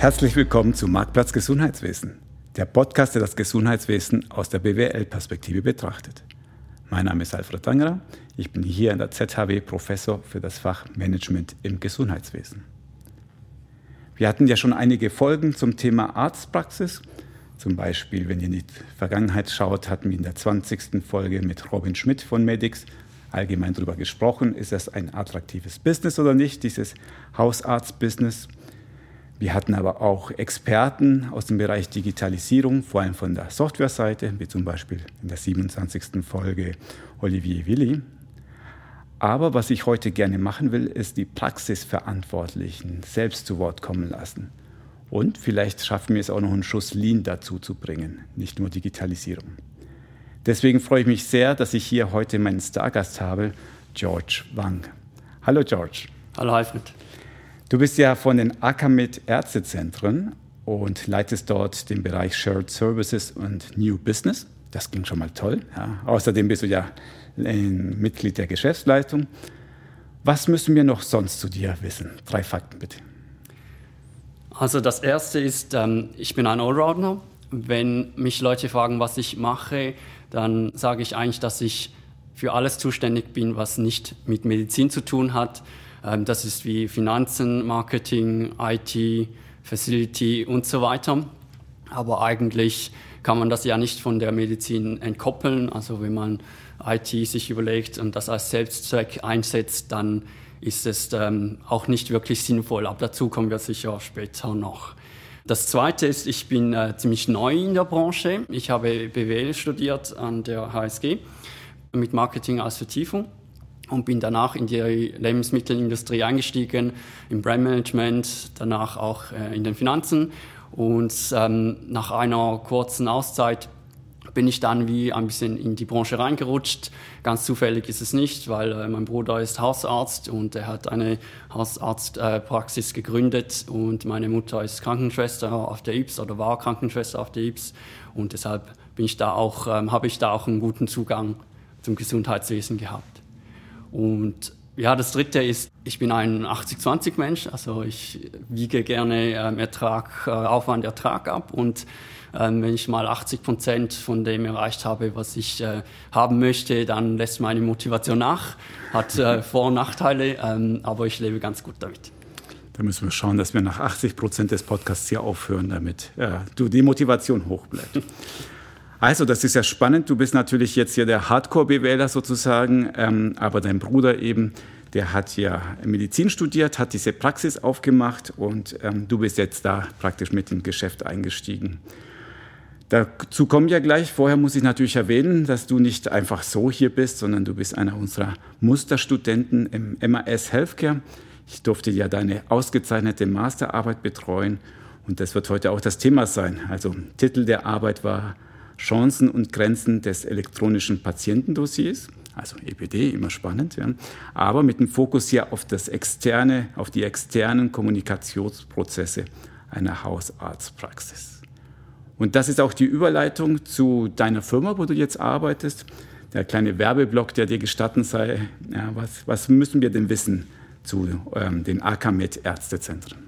Herzlich willkommen zu Marktplatz Gesundheitswesen, der Podcast, der das Gesundheitswesen aus der BWL-Perspektive betrachtet. Mein Name ist Alfred Angerer. Ich bin hier an der ZHW Professor für das Fach Management im Gesundheitswesen. Wir hatten ja schon einige Folgen zum Thema Arztpraxis. Zum Beispiel, wenn ihr in die Vergangenheit schaut, hatten wir in der 20. Folge mit Robin Schmidt von Medix allgemein darüber gesprochen, ist das ein attraktives Business oder nicht, dieses Hausarzt-Business. Wir hatten aber auch Experten aus dem Bereich Digitalisierung, vor allem von der Softwareseite, wie zum Beispiel in der 27. Folge Olivier Willi. Aber was ich heute gerne machen will, ist die Praxisverantwortlichen selbst zu Wort kommen lassen. Und vielleicht schaffen wir es auch noch einen Schuss Lean dazu zu bringen, nicht nur Digitalisierung. Deswegen freue ich mich sehr, dass ich hier heute meinen Stargast habe, George Wang. Hallo George. Hallo Alfred. Du bist ja von den Akamit Ärztezentren und leitest dort den Bereich Shared Services und New Business. Das ging schon mal toll. Ja. Außerdem bist du ja ein Mitglied der Geschäftsleitung. Was müssen wir noch sonst zu dir wissen? Drei Fakten bitte. Also das Erste ist, ähm, ich bin ein Allrounder. Wenn mich Leute fragen, was ich mache, dann sage ich eigentlich, dass ich für alles zuständig bin, was nicht mit Medizin zu tun hat. Ähm, das ist wie Finanzen, Marketing, IT, Facility und so weiter. Aber eigentlich kann man das ja nicht von der Medizin entkoppeln. Also wenn man IT sich überlegt und das als Selbstzweck einsetzt, dann ist es ähm, auch nicht wirklich sinnvoll. Aber dazu kommen wir sicher später noch. Das Zweite ist, ich bin äh, ziemlich neu in der Branche. Ich habe BWL studiert an der HSG mit Marketing als Vertiefung und bin danach in die Lebensmittelindustrie eingestiegen, im Brandmanagement, danach auch äh, in den Finanzen. Und ähm, nach einer kurzen Auszeit bin ich dann wie ein bisschen in die Branche reingerutscht. Ganz zufällig ist es nicht, weil äh, mein Bruder ist Hausarzt und er hat eine Hausarztpraxis äh, gegründet und meine Mutter ist Krankenschwester auf der IPS oder war Krankenschwester auf der IPS und deshalb bin ich da auch, ähm, habe ich da auch einen guten Zugang zum Gesundheitswesen gehabt. Und ja, das dritte ist, ich bin ein 80-20 Mensch, also ich wiege gerne ähm, Ertrag, äh, Aufwand, Ertrag ab und ähm, wenn ich mal 80 Prozent von dem erreicht habe, was ich äh, haben möchte, dann lässt meine Motivation nach, hat äh, Vor- und Nachteile, ähm, aber ich lebe ganz gut damit. Da müssen wir schauen, dass wir nach 80 Prozent des Podcasts hier aufhören, damit äh, du die Motivation hoch bleibt. Also, das ist ja spannend. Du bist natürlich jetzt hier der Hardcore-BWLer sozusagen, ähm, aber dein Bruder eben, der hat ja Medizin studiert, hat diese Praxis aufgemacht und ähm, du bist jetzt da praktisch mit im Geschäft eingestiegen. Dazu kommen ja gleich. Vorher muss ich natürlich erwähnen, dass du nicht einfach so hier bist, sondern du bist einer unserer Musterstudenten im MAS Healthcare. Ich durfte ja deine ausgezeichnete Masterarbeit betreuen und das wird heute auch das Thema sein. Also Titel der Arbeit war Chancen und Grenzen des elektronischen Patientendossiers, also EPD, immer spannend, ja, aber mit dem Fokus hier auf das externe, auf die externen Kommunikationsprozesse einer Hausarztpraxis. Und das ist auch die Überleitung zu deiner Firma, wo du jetzt arbeitest. Der kleine Werbeblock, der dir gestatten sei. Ja, was, was müssen wir denn wissen zu ähm, den AKMed Ärztezentren?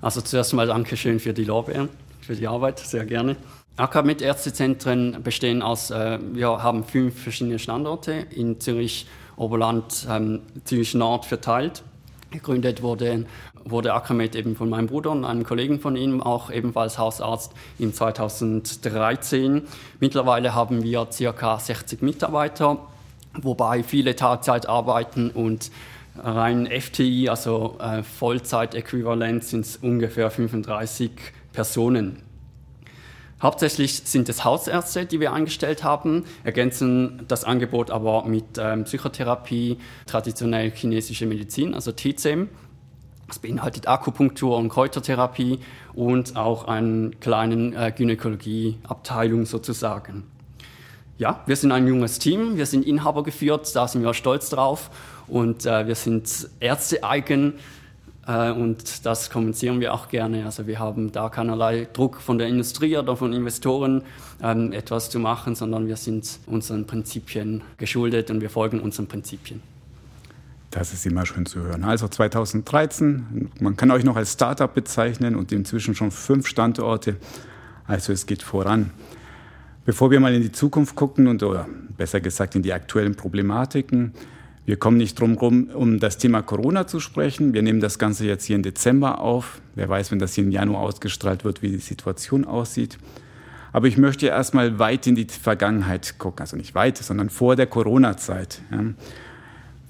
Also zuerst mal Dankeschön für die Lorbeeren, für die Arbeit, sehr gerne. AKMed Ärztezentren bestehen aus, äh, wir haben fünf verschiedene Standorte in Zürich, Oberland, ähm, Zürich Nord verteilt. Gegründet wurde, wurde AKMed eben von meinem Bruder und einem Kollegen von ihm, auch ebenfalls Hausarzt, im 2013. Mittlerweile haben wir ca. 60 Mitarbeiter, wobei viele Teilzeit arbeiten und rein FTI, also äh, Vollzeitäquivalent, sind es ungefähr 35 Personen. Hauptsächlich sind es Hausärzte, die wir eingestellt haben, ergänzen das Angebot aber mit ähm, Psychotherapie, traditionell chinesische Medizin, also TCM. Das beinhaltet Akupunktur und Kräutertherapie und auch einen kleinen äh, Gynäkologieabteilung sozusagen. Ja, wir sind ein junges Team, wir sind Inhaber geführt, da sind wir stolz drauf und äh, wir sind ärzteeigen äh, und das kommunizieren wir auch gerne. Also wir haben da keinerlei Druck von der Industrie oder von Investoren, ähm, etwas zu machen, sondern wir sind unseren Prinzipien geschuldet und wir folgen unseren Prinzipien. Das ist immer schön zu hören. Also 2013, man kann euch noch als Startup bezeichnen und inzwischen schon fünf Standorte. Also es geht voran. Bevor wir mal in die Zukunft gucken und oder besser gesagt in die aktuellen Problematiken, wir kommen nicht drum herum, um das Thema Corona zu sprechen. Wir nehmen das Ganze jetzt hier im Dezember auf. Wer weiß, wenn das hier im Januar ausgestrahlt wird, wie die Situation aussieht. Aber ich möchte erstmal weit in die Vergangenheit gucken. Also nicht weit, sondern vor der Corona-Zeit.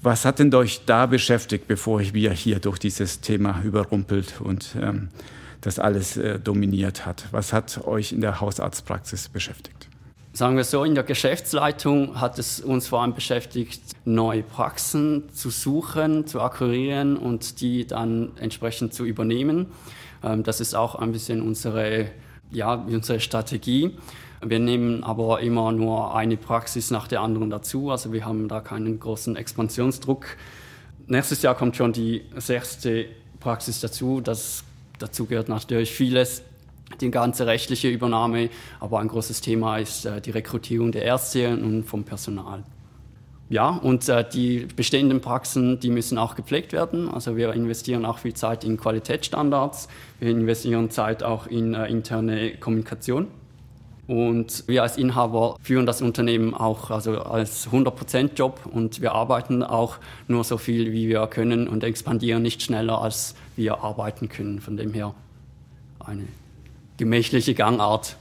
Was hat denn euch da beschäftigt, bevor wir hier durch dieses Thema überrumpelt und ähm, das alles äh, dominiert hat? Was hat euch in der Hausarztpraxis beschäftigt? Sagen wir so, in der Geschäftsleitung hat es uns vor allem beschäftigt, neue Praxen zu suchen, zu akquirieren und die dann entsprechend zu übernehmen. Ähm, das ist auch ein bisschen unsere, ja, unsere Strategie. Wir nehmen aber immer nur eine Praxis nach der anderen dazu, also wir haben da keinen großen Expansionsdruck. Nächstes Jahr kommt schon die sechste Praxis dazu. Das, dazu gehört natürlich vieles die ganze rechtliche Übernahme, aber ein großes Thema ist äh, die Rekrutierung der Ärzte und vom Personal. Ja, und äh, die bestehenden Praxen, die müssen auch gepflegt werden. Also wir investieren auch viel Zeit in Qualitätsstandards, wir investieren Zeit auch in äh, interne Kommunikation. Und wir als Inhaber führen das Unternehmen auch also als 100%-Job und wir arbeiten auch nur so viel, wie wir können und expandieren nicht schneller, als wir arbeiten können. Von dem her eine gemächliche Gangart.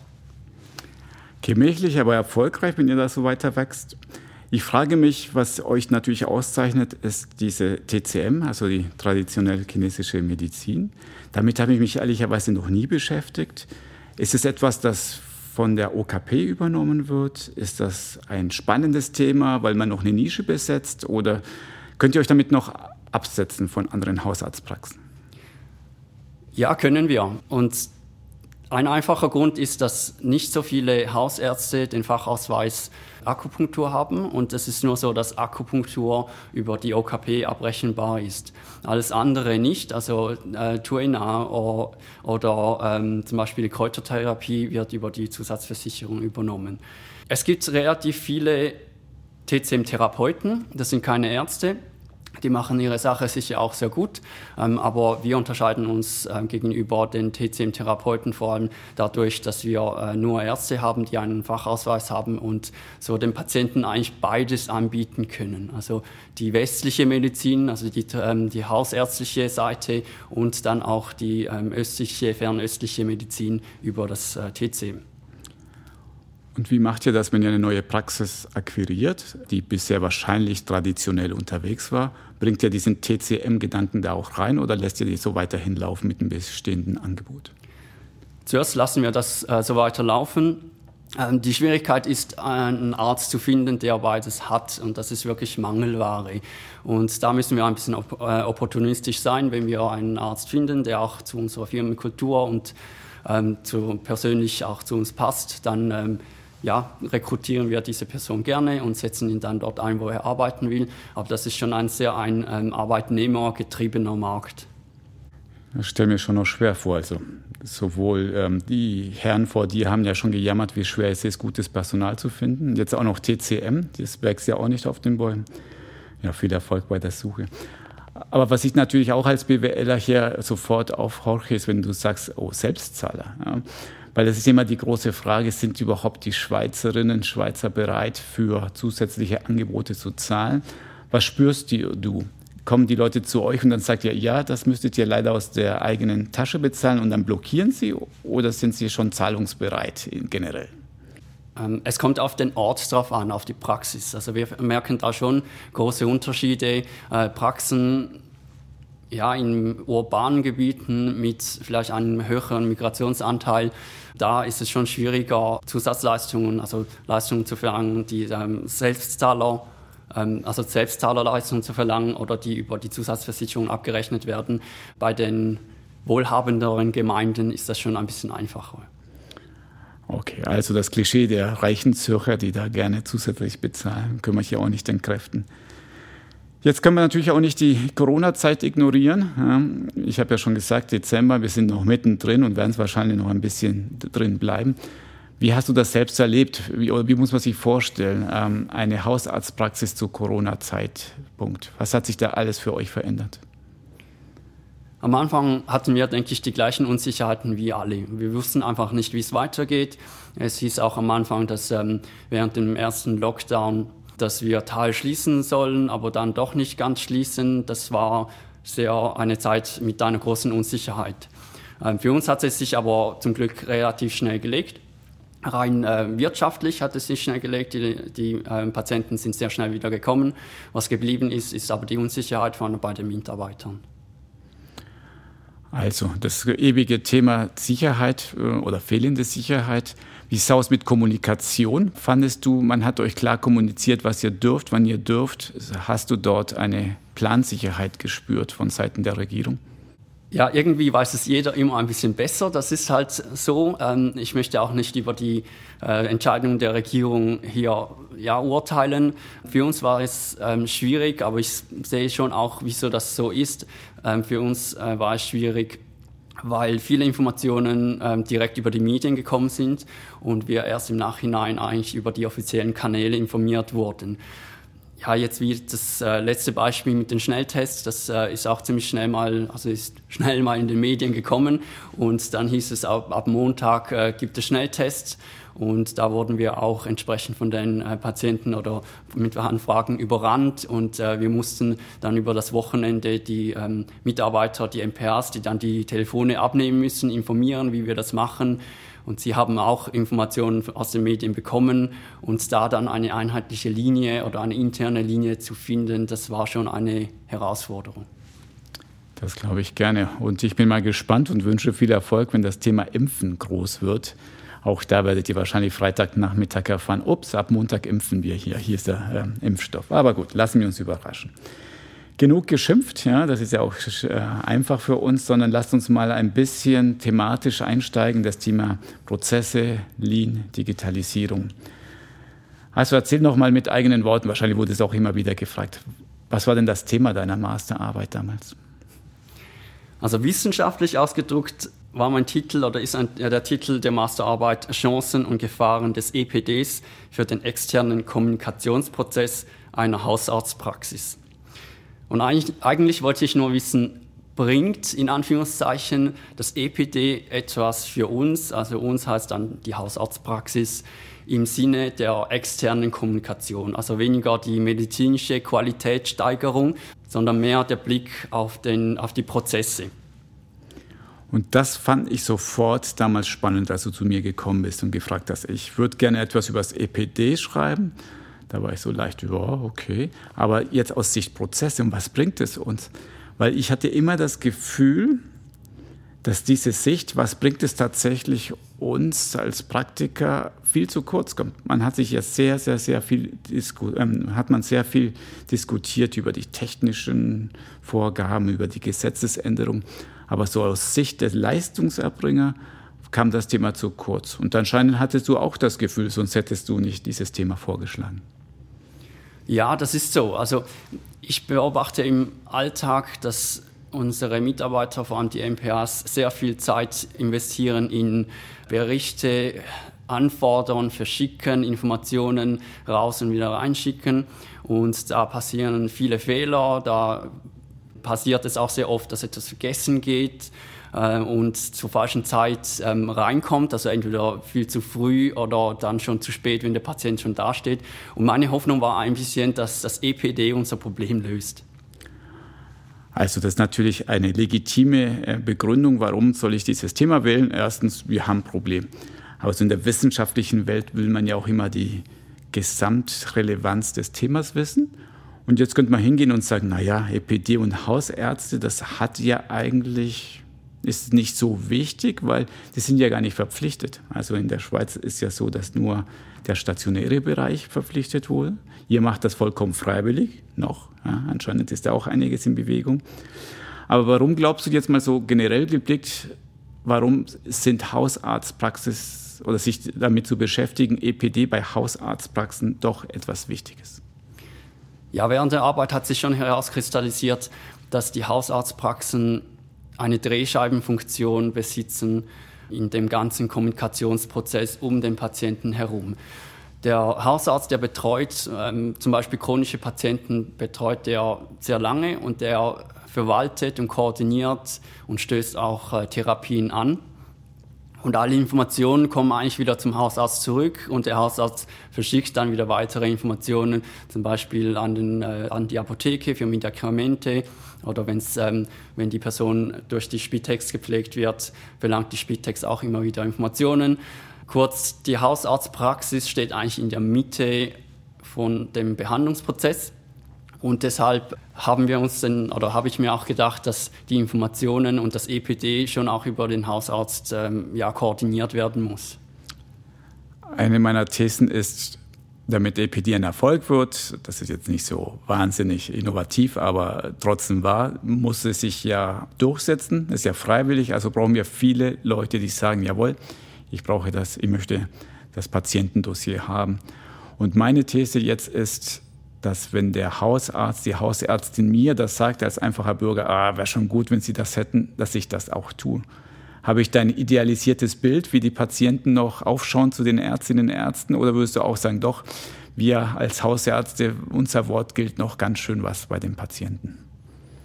Gemächlich, aber erfolgreich, wenn ihr da so weiter wächst. Ich frage mich, was euch natürlich auszeichnet, ist diese TCM, also die traditionelle chinesische Medizin. Damit habe ich mich ehrlicherweise noch nie beschäftigt. Ist es etwas, das von der OKP übernommen wird? Ist das ein spannendes Thema, weil man noch eine Nische besetzt? Oder könnt ihr euch damit noch absetzen von anderen Hausarztpraxen? Ja, können wir. Und ein einfacher Grund ist, dass nicht so viele Hausärzte den Fachausweis Akupunktur haben und es ist nur so, dass Akupunktur über die OKP abrechenbar ist. Alles andere nicht, also äh, Tuina oder, oder ähm, zum Beispiel die Kräutertherapie wird über die Zusatzversicherung übernommen. Es gibt relativ viele TCM-Therapeuten, das sind keine Ärzte, die machen ihre Sache sicher auch sehr gut, ähm, aber wir unterscheiden uns äh, gegenüber den TCM-Therapeuten vor allem dadurch, dass wir äh, nur Ärzte haben, die einen Fachausweis haben und so den Patienten eigentlich beides anbieten können. Also die westliche Medizin, also die, ähm, die hausärztliche Seite und dann auch die ähm, östliche, fernöstliche Medizin über das äh, TCM. Und wie macht ihr das, wenn ihr eine neue Praxis akquiriert, die bisher wahrscheinlich traditionell unterwegs war? Bringt ihr diesen TCM-Gedanken da auch rein oder lässt ihr die so weiterhin laufen mit dem bestehenden Angebot? Zuerst lassen wir das äh, so weiterlaufen. Ähm, die Schwierigkeit ist, einen Arzt zu finden, der beides hat. Und das ist wirklich Mangelware. Und da müssen wir ein bisschen op äh, opportunistisch sein, wenn wir einen Arzt finden, der auch zu unserer Firmenkultur und ähm, zu, persönlich auch zu uns passt, dann ähm, ja, rekrutieren wir diese Person gerne und setzen ihn dann dort ein, wo er arbeiten will. Aber das ist schon ein sehr ein ähm, arbeitnehmergetriebener Markt. Das stelle mir schon noch schwer vor. Also sowohl ähm, die Herren vor dir haben ja schon gejammert, wie schwer es ist, gutes Personal zu finden. Jetzt auch noch TCM, das wächst ja auch nicht auf den Bäumen. Ja, viel Erfolg bei der Suche. Aber was ich natürlich auch als BWLer hier sofort aufhorche, ist, wenn du sagst, oh, Selbstzahler. Ja. Weil das ist immer die große Frage, sind überhaupt die Schweizerinnen Schweizer bereit, für zusätzliche Angebote zu zahlen? Was spürst du? Kommen die Leute zu euch und dann sagt ihr, ja, das müsstet ihr leider aus der eigenen Tasche bezahlen und dann blockieren sie oder sind sie schon zahlungsbereit generell? Ähm, es kommt auf den Ort drauf an, auf die Praxis. Also wir merken da schon große Unterschiede. Äh, Praxen ja, in urbanen Gebieten mit vielleicht einem höheren Migrationsanteil, da ist es schon schwieriger, Zusatzleistungen, also Leistungen zu verlangen, die ähm, Selbstzahler, ähm, also Selbstzahlerleistungen zu verlangen oder die über die Zusatzversicherung abgerechnet werden. Bei den wohlhabenderen Gemeinden ist das schon ein bisschen einfacher. Okay, also das Klischee der reichen Zürcher, die da gerne zusätzlich bezahlen, können wir hier auch nicht entkräften. Jetzt können wir natürlich auch nicht die Corona-Zeit ignorieren. Ich habe ja schon gesagt, Dezember, wir sind noch mittendrin und werden es wahrscheinlich noch ein bisschen drin bleiben. Wie hast du das selbst erlebt? Wie, oder wie muss man sich vorstellen, ähm, eine Hausarztpraxis zu Corona-Zeitpunkt? Was hat sich da alles für euch verändert? Am Anfang hatten wir, denke ich, die gleichen Unsicherheiten wie alle. Wir wussten einfach nicht, wie es weitergeht. Es hieß auch am Anfang, dass ähm, während dem ersten Lockdown, dass wir Tal schließen sollen, aber dann doch nicht ganz schließen. Das war sehr eine Zeit mit einer großen Unsicherheit. Ähm, für uns hat es sich aber zum Glück relativ schnell gelegt. Rein äh, wirtschaftlich hat es sich schnell gelegt, die, die äh, Patienten sind sehr schnell wieder gekommen. Was geblieben ist, ist aber die Unsicherheit von, bei den Mitarbeitern. Also das ewige Thema Sicherheit äh, oder fehlende Sicherheit. Wie sah es mit Kommunikation? Fandest du, man hat euch klar kommuniziert, was ihr dürft, wann ihr dürft? Hast du dort eine Plansicherheit gespürt von Seiten der Regierung? Ja, irgendwie weiß es jeder immer ein bisschen besser. Das ist halt so. Ähm, ich möchte auch nicht über die äh, Entscheidung der Regierung hier ja, urteilen. Für uns war es ähm, schwierig, aber ich sehe schon auch, wieso das so ist. Ähm, für uns äh, war es schwierig, weil viele Informationen direkt über die Medien gekommen sind und wir erst im Nachhinein eigentlich über die offiziellen Kanäle informiert wurden. Ja, jetzt wie das äh, letzte Beispiel mit den Schnelltests, das äh, ist auch ziemlich schnell mal, also ist schnell mal in den Medien gekommen und dann hieß es, ab, ab Montag äh, gibt es Schnelltests und da wurden wir auch entsprechend von den äh, Patienten oder mit Anfragen überrannt und äh, wir mussten dann über das Wochenende die ähm, Mitarbeiter, die MPRs, die dann die Telefone abnehmen müssen, informieren, wie wir das machen und sie haben auch Informationen aus den Medien bekommen und da dann eine einheitliche Linie oder eine interne Linie zu finden, das war schon eine Herausforderung. Das glaube ich gerne. Und ich bin mal gespannt und wünsche viel Erfolg, wenn das Thema Impfen groß wird. Auch da werdet ihr wahrscheinlich Freitagnachmittag erfahren, ups, ab Montag impfen wir hier. Hier ist der äh, Impfstoff. Aber gut, lassen wir uns überraschen genug geschimpft, ja, das ist ja auch äh, einfach für uns, sondern lasst uns mal ein bisschen thematisch einsteigen, das Thema Prozesse, Lean, Digitalisierung. Also erzähl noch mal mit eigenen Worten, wahrscheinlich wurde es auch immer wieder gefragt, was war denn das Thema deiner Masterarbeit damals? Also wissenschaftlich ausgedrückt war mein Titel oder ist ein, der Titel der Masterarbeit Chancen und Gefahren des EPDs für den externen Kommunikationsprozess einer Hausarztpraxis. Und eigentlich, eigentlich wollte ich nur wissen, bringt in Anführungszeichen das EPD etwas für uns, also uns heißt dann die Hausarztpraxis im Sinne der externen Kommunikation, also weniger die medizinische Qualitätssteigerung, sondern mehr der Blick auf, den, auf die Prozesse. Und das fand ich sofort damals spannend, als du zu mir gekommen bist und gefragt hast, ich würde gerne etwas über das EPD schreiben da war ich so leicht, ja, okay. Aber jetzt aus Sicht Prozesse, und was bringt es uns? Weil ich hatte immer das Gefühl, dass diese Sicht, was bringt es tatsächlich uns als Praktiker, viel zu kurz kommt. Man hat sich ja sehr, sehr, sehr viel, ähm, hat man sehr viel diskutiert über die technischen Vorgaben, über die Gesetzesänderung. Aber so aus Sicht des Leistungserbringer kam das Thema zu kurz. Und anscheinend hattest du auch das Gefühl, sonst hättest du nicht dieses Thema vorgeschlagen. Ja, das ist so. Also ich beobachte im Alltag, dass unsere Mitarbeiter, vor allem die MPAs, sehr viel Zeit investieren in Berichte, anfordern, verschicken, Informationen raus und wieder reinschicken. Und da passieren viele Fehler, da passiert es auch sehr oft, dass etwas vergessen geht äh, und zur falschen Zeit ähm, reinkommt, also entweder viel zu früh oder dann schon zu spät, wenn der Patient schon dasteht. Und meine Hoffnung war ein bisschen, dass das EPD unser Problem löst. Also das ist natürlich eine legitime äh, Begründung, warum soll ich dieses Thema wählen. Erstens, wir haben ein Problem. Aber so in der wissenschaftlichen Welt will man ja auch immer die Gesamtrelevanz des Themas wissen. Und jetzt könnte man hingehen und sagen, naja, EPD und Hausärzte, das hat ja eigentlich ist nicht so wichtig, weil die sind ja gar nicht verpflichtet. Also in der Schweiz ist ja so, dass nur der stationäre Bereich verpflichtet wurde. Ihr macht das vollkommen freiwillig, noch. Ja, anscheinend ist da auch einiges in Bewegung. Aber warum glaubst du jetzt mal so generell geblickt, warum sind Hausarztpraxis oder sich damit zu beschäftigen, EPD bei Hausarztpraxen doch etwas Wichtiges? Ja, während der Arbeit hat sich schon herauskristallisiert, dass die Hausarztpraxen eine Drehscheibenfunktion besitzen in dem ganzen Kommunikationsprozess um den Patienten herum. Der Hausarzt, der betreut ähm, zum Beispiel chronische Patienten, betreut der sehr lange und der verwaltet und koordiniert und stößt auch äh, Therapien an. Und alle Informationen kommen eigentlich wieder zum Hausarzt zurück und der Hausarzt verschickt dann wieder weitere Informationen, zum Beispiel an, den, äh, an die Apotheke für Medikamente oder wenn's, ähm, wenn die Person durch die Spitex gepflegt wird, verlangt die Spitex auch immer wieder Informationen. Kurz, die Hausarztpraxis steht eigentlich in der Mitte von dem Behandlungsprozess. Und deshalb haben wir uns dann, oder habe ich mir auch gedacht, dass die Informationen und das EPD schon auch über den Hausarzt ähm, ja, koordiniert werden muss. Eine meiner Thesen ist, damit EPD ein Erfolg wird, das ist jetzt nicht so wahnsinnig innovativ, aber trotzdem wahr, muss es sich ja durchsetzen, ist ja freiwillig, also brauchen wir viele Leute, die sagen, jawohl, ich brauche das, ich möchte das Patientendossier haben. Und meine These jetzt ist, dass wenn der Hausarzt, die Hausärztin mir das sagt als einfacher Bürger, ah, wäre schon gut, wenn Sie das hätten, dass ich das auch tue. Habe ich dein idealisiertes Bild, wie die Patienten noch aufschauen zu den Ärztinnen und Ärzten? Oder würdest du auch sagen, doch, wir als Hausärzte, unser Wort gilt noch ganz schön was bei den Patienten?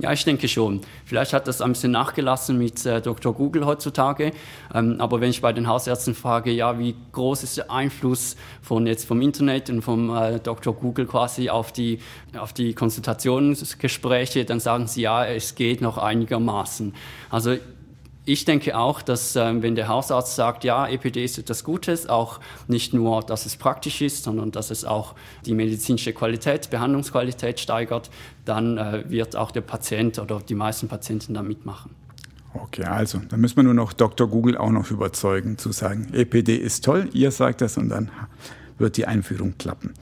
Ja, ich denke schon. Vielleicht hat das ein bisschen nachgelassen mit äh, Dr. Google heutzutage. Ähm, aber wenn ich bei den Hausärzten frage, ja, wie groß ist der Einfluss von jetzt vom Internet und vom äh, Dr. Google quasi auf die, auf die Konsultationsgespräche, dann sagen sie, ja, es geht noch einigermaßen. Also ich denke auch, dass ähm, wenn der Hausarzt sagt, ja, EPD ist etwas Gutes, auch nicht nur, dass es praktisch ist, sondern dass es auch die medizinische Qualität, Behandlungsqualität steigert, dann äh, wird auch der Patient oder die meisten Patienten da mitmachen. Okay, also dann müssen wir nur noch Dr. Google auch noch überzeugen, zu sagen, EPD ist toll, ihr sagt das und dann wird die Einführung klappen.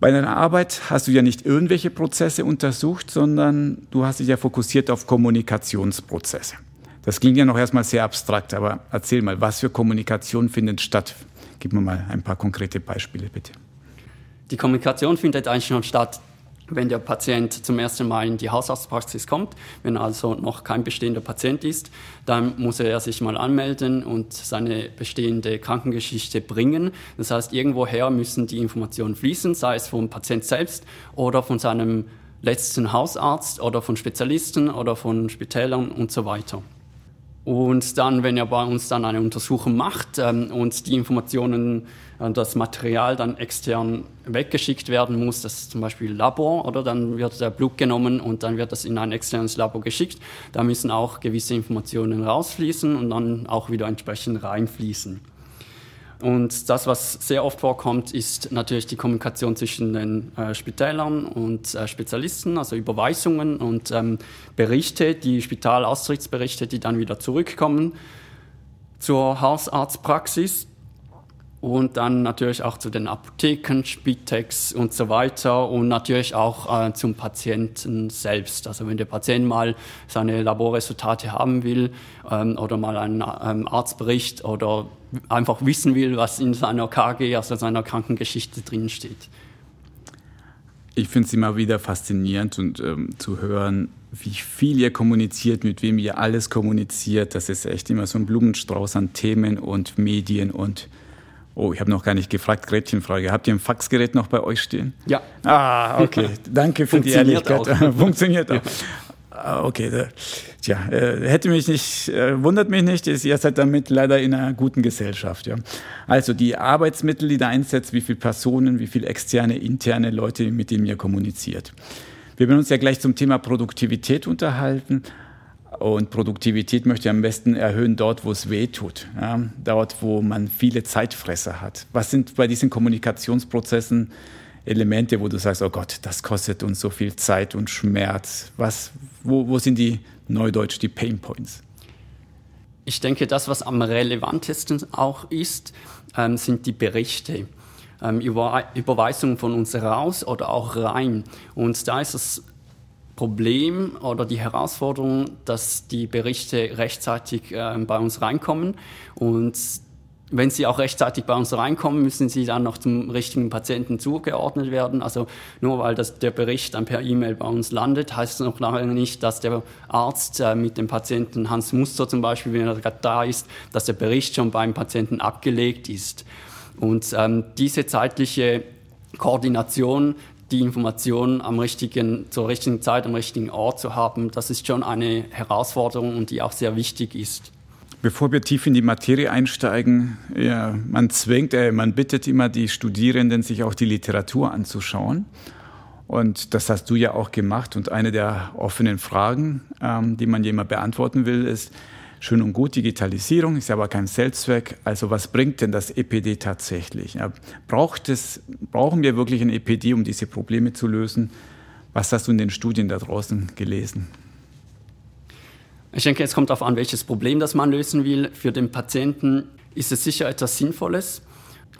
Bei deiner Arbeit hast du ja nicht irgendwelche Prozesse untersucht, sondern du hast dich ja fokussiert auf Kommunikationsprozesse. Das klingt ja noch erstmal sehr abstrakt, aber erzähl mal, was für Kommunikation findet statt? Gib mir mal ein paar konkrete Beispiele, bitte. Die Kommunikation findet eigentlich schon statt, wenn der Patient zum ersten Mal in die Hausarztpraxis kommt, wenn also noch kein bestehender Patient ist, dann muss er sich mal anmelden und seine bestehende Krankengeschichte bringen. Das heißt, irgendwoher müssen die Informationen fließen, sei es vom Patient selbst oder von seinem letzten Hausarzt oder von Spezialisten oder von Spitälern und so weiter. Und dann, wenn er bei uns dann eine Untersuchung macht ähm, und die Informationen, äh, das Material dann extern weggeschickt werden muss, das ist zum Beispiel Labor, oder dann wird der Blut genommen und dann wird das in ein externes Labor geschickt. Da müssen auch gewisse Informationen rausfließen und dann auch wieder entsprechend reinfließen. Und das, was sehr oft vorkommt, ist natürlich die Kommunikation zwischen den äh, Spitälern und äh, Spezialisten, also Überweisungen und ähm, Berichte, die Spitalaustrichtsberichte, die dann wieder zurückkommen zur Hausarztpraxis und dann natürlich auch zu den Apotheken, Spitex und so weiter und natürlich auch äh, zum Patienten selbst. Also wenn der Patient mal seine Laborresultate haben will ähm, oder mal einen ähm, Arztbericht oder einfach wissen will, was in seiner KG, also seiner Krankengeschichte drinsteht. Ich finde es immer wieder faszinierend und ähm, zu hören, wie viel ihr kommuniziert, mit wem ihr alles kommuniziert. Das ist echt immer so ein Blumenstrauß an Themen und Medien und Oh, ich habe noch gar nicht gefragt, Gretchenfrage. Habt ihr ein Faxgerät noch bei euch stehen? Ja. Ah, okay. Danke für die Ehrlichkeit. Auch. Funktioniert auch. Ah, okay, da, tja, äh, hätte mich nicht, äh, wundert mich nicht, ist, ihr seid damit leider in einer guten Gesellschaft. Ja. Also die Arbeitsmittel, die da einsetzt, wie viele Personen, wie viele externe, interne Leute, mit denen ihr kommuniziert. Wir werden uns ja gleich zum Thema Produktivität unterhalten. Und Produktivität möchte ich am besten erhöhen dort, wo es weh tut, ja, dort, wo man viele Zeitfresser hat. Was sind bei diesen Kommunikationsprozessen Elemente, wo du sagst, oh Gott, das kostet uns so viel Zeit und Schmerz? Was, wo, wo sind die Neudeutsch, die Pain Points? Ich denke, das, was am relevantesten auch ist, ähm, sind die Berichte. Ähm, Über, Überweisungen von uns raus oder auch rein. Und da ist das Problem oder die Herausforderung, dass die Berichte rechtzeitig äh, bei uns reinkommen und wenn sie auch rechtzeitig bei uns reinkommen, müssen sie dann noch zum richtigen Patienten zugeordnet werden. Also nur weil das, der Bericht dann per E-Mail bei uns landet, heißt es noch lange nicht, dass der Arzt äh, mit dem Patienten Hans Muster zum Beispiel, wenn er gerade da ist, dass der Bericht schon beim Patienten abgelegt ist. Und ähm, diese zeitliche Koordination, die Informationen am richtigen, zur richtigen Zeit am richtigen Ort zu haben, das ist schon eine Herausforderung und die auch sehr wichtig ist. Bevor wir tief in die Materie einsteigen, ja, man zwingt, äh, man bittet immer die Studierenden, sich auch die Literatur anzuschauen. Und das hast du ja auch gemacht. Und eine der offenen Fragen, ähm, die man jemand beantworten will, ist, schön und gut, Digitalisierung ist aber kein Selbstzweck. Also was bringt denn das EPD tatsächlich? Braucht es, brauchen wir wirklich ein EPD, um diese Probleme zu lösen? Was hast du in den Studien da draußen gelesen? Ich denke, es kommt darauf an, welches Problem das man lösen will. Für den Patienten ist es sicher etwas Sinnvolles,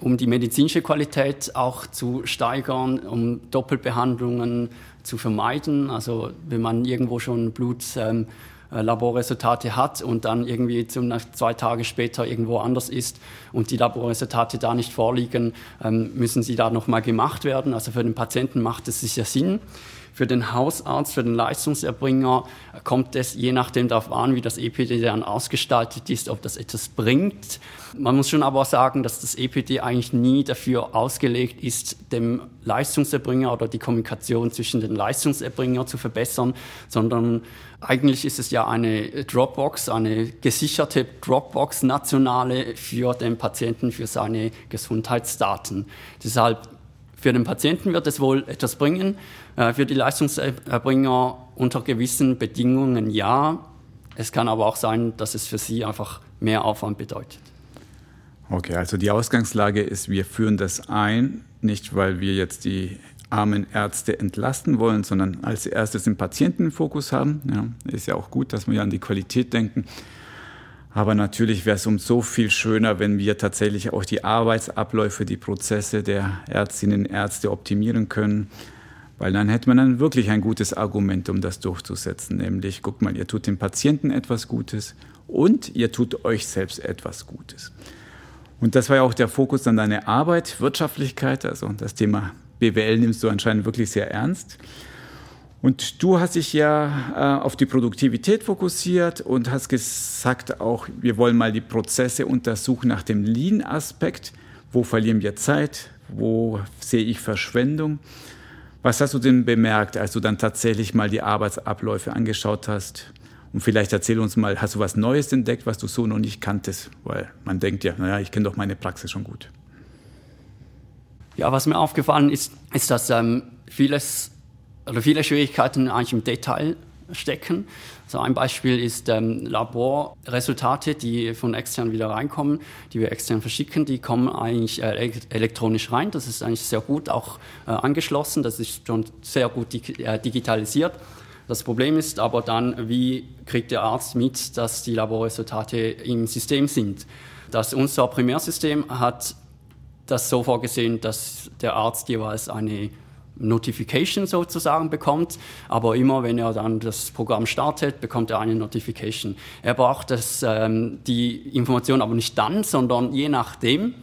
um die medizinische Qualität auch zu steigern, um Doppelbehandlungen zu vermeiden. Also wenn man irgendwo schon Blutlaborresultate ähm, hat und dann irgendwie zum, zwei Tage später irgendwo anders ist und die Laborresultate da nicht vorliegen, ähm, müssen sie da nochmal gemacht werden. Also für den Patienten macht es sicher Sinn. Für den Hausarzt, für den Leistungserbringer kommt es je nachdem darauf an, wie das EPD dann ausgestaltet ist, ob das etwas bringt. Man muss schon aber sagen, dass das EPD eigentlich nie dafür ausgelegt ist, dem Leistungserbringer oder die Kommunikation zwischen den Leistungserbringer zu verbessern, sondern eigentlich ist es ja eine Dropbox, eine gesicherte Dropbox nationale für den Patienten, für seine Gesundheitsdaten. Deshalb für den Patienten wird es wohl etwas bringen, äh, für die Leistungserbringer unter gewissen Bedingungen ja. Es kann aber auch sein, dass es für sie einfach mehr Aufwand bedeutet. Okay, also die Ausgangslage ist, wir führen das ein, nicht weil wir jetzt die armen Ärzte entlasten wollen, sondern als erstes den Patienten im Fokus haben. Ja, ist ja auch gut, dass wir an die Qualität denken. Aber natürlich wäre es um so viel schöner, wenn wir tatsächlich auch die Arbeitsabläufe, die Prozesse der Ärztinnen und Ärzte optimieren können. Weil dann hätte man dann wirklich ein gutes Argument, um das durchzusetzen. Nämlich, guck mal, ihr tut dem Patienten etwas Gutes und ihr tut euch selbst etwas Gutes. Und das war ja auch der Fokus an deiner Arbeit, Wirtschaftlichkeit. Also das Thema BWL nimmst du anscheinend wirklich sehr ernst. Und du hast dich ja äh, auf die Produktivität fokussiert und hast gesagt auch, wir wollen mal die Prozesse untersuchen nach dem Lean-Aspekt. Wo verlieren wir Zeit? Wo sehe ich Verschwendung? Was hast du denn bemerkt, als du dann tatsächlich mal die Arbeitsabläufe angeschaut hast? Und vielleicht erzähl uns mal, hast du was Neues entdeckt, was du so noch nicht kanntest? Weil man denkt ja, naja, ich kenne doch meine Praxis schon gut. Ja, was mir aufgefallen ist, ist, dass ähm, vieles oder viele Schwierigkeiten eigentlich im Detail stecken. So ein Beispiel ist ähm, Laborresultate, die von extern wieder reinkommen, die wir extern verschicken, die kommen eigentlich äh, elektronisch rein. Das ist eigentlich sehr gut auch äh, angeschlossen, das ist schon sehr gut dig äh, digitalisiert. Das Problem ist aber dann, wie kriegt der Arzt mit, dass die Laborresultate im System sind. Das unser Primärsystem hat das so vorgesehen, dass der Arzt jeweils eine Notification sozusagen bekommt, aber immer wenn er dann das Programm startet, bekommt er eine Notification. Er braucht das, ähm, die Information aber nicht dann, sondern je nachdem.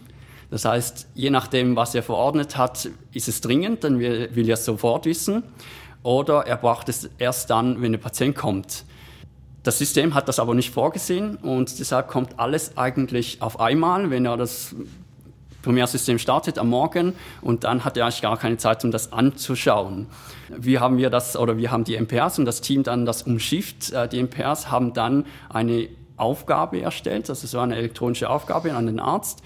Das heißt, je nachdem, was er verordnet hat, ist es dringend, dann will, will er es sofort wissen. Oder er braucht es erst dann, wenn der Patient kommt. Das System hat das aber nicht vorgesehen und deshalb kommt alles eigentlich auf einmal, wenn er das Primärsystem startet am Morgen und dann hat er eigentlich gar keine Zeit, um das anzuschauen. Wie haben wir das, oder wir haben die MPRs und das Team dann das umschifft. Äh, die MPRs haben dann eine Aufgabe erstellt, das ist so eine elektronische Aufgabe an den Arzt.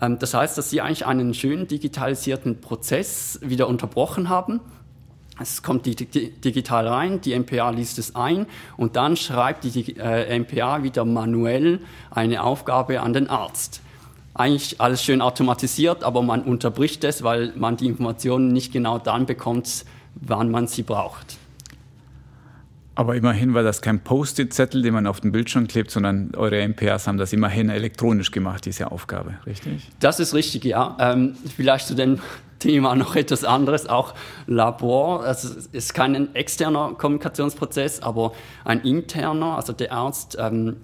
Ähm, das heißt, dass sie eigentlich einen schön digitalisierten Prozess wieder unterbrochen haben. Es kommt die, digital rein, die MPA liest es ein und dann schreibt die äh, MPA wieder manuell eine Aufgabe an den Arzt eigentlich alles schön automatisiert, aber man unterbricht es, weil man die Informationen nicht genau dann bekommt, wann man sie braucht. Aber immerhin war das kein Post-it-Zettel, den man auf den Bildschirm klebt, sondern eure MPRs haben das immerhin elektronisch gemacht, diese Aufgabe, richtig? Das ist richtig, ja. Ähm, vielleicht zu dem Thema noch etwas anderes, auch Labor. Also es ist kein externer Kommunikationsprozess, aber ein interner, also der Arzt ähm,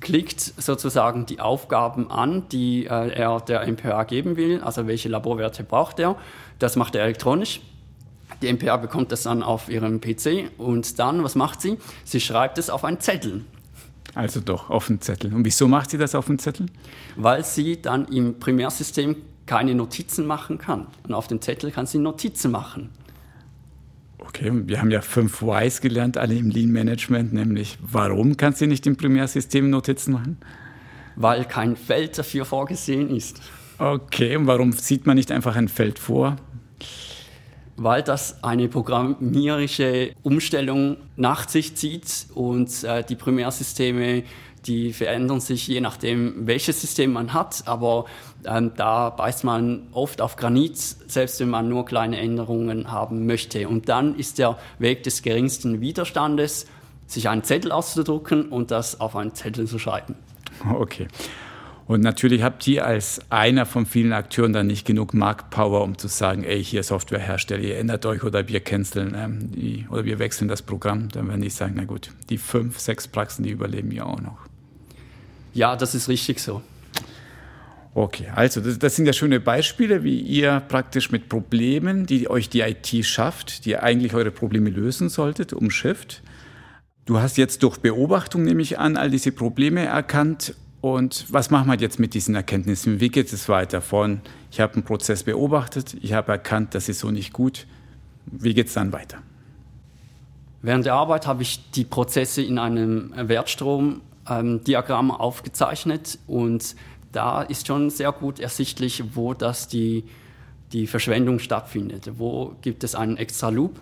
klickt sozusagen die Aufgaben an, die äh, er der MPA geben will, also welche Laborwerte braucht er. Das macht er elektronisch. Die MPA bekommt das dann auf ihrem PC und dann, was macht sie? Sie schreibt es auf einen Zettel. Also doch, auf einen Zettel. Und wieso macht sie das auf einen Zettel? Weil sie dann im Primärsystem keine Notizen machen kann. Und auf dem Zettel kann sie Notizen machen. Okay, wir haben ja fünf Whys gelernt, alle im Lean Management, nämlich warum kannst du nicht im Primärsystem Notizen machen? Weil kein Feld dafür vorgesehen ist. Okay, und warum sieht man nicht einfach ein Feld vor? Weil das eine programmierische Umstellung nach sich zieht und äh, die Primärsysteme die verändern sich je nachdem, welches System man hat, aber ähm, da beißt man oft auf Granit, selbst wenn man nur kleine Änderungen haben möchte. Und dann ist der Weg des geringsten Widerstandes, sich einen Zettel auszudrucken und das auf einen Zettel zu schreiben. Okay. Und natürlich habt ihr als einer von vielen Akteuren dann nicht genug Marktpower, um zu sagen, ey, hier Softwarehersteller, ihr ändert euch oder wir canceln ähm, die, oder wir wechseln das Programm. Dann werden die sagen, na gut, die fünf, sechs Praxen, die überleben ja auch noch. Ja, das ist richtig so. Okay, also das, das, sind ja schöne Beispiele, wie ihr praktisch mit Problemen, die euch die IT schafft, die ihr eigentlich eure Probleme lösen solltet, umschifft. Du hast jetzt durch Beobachtung, nehme ich an, all diese Probleme erkannt. Und was machen wir jetzt mit diesen Erkenntnissen? Wie geht es weiter? Von, ich habe einen Prozess beobachtet, ich habe erkannt, das ist so nicht gut. Wie geht es dann weiter? Während der Arbeit habe ich die Prozesse in einem Wertstrom ähm, Diagramm aufgezeichnet und da ist schon sehr gut ersichtlich, wo das die, die Verschwendung stattfindet. Wo gibt es einen extra Loop,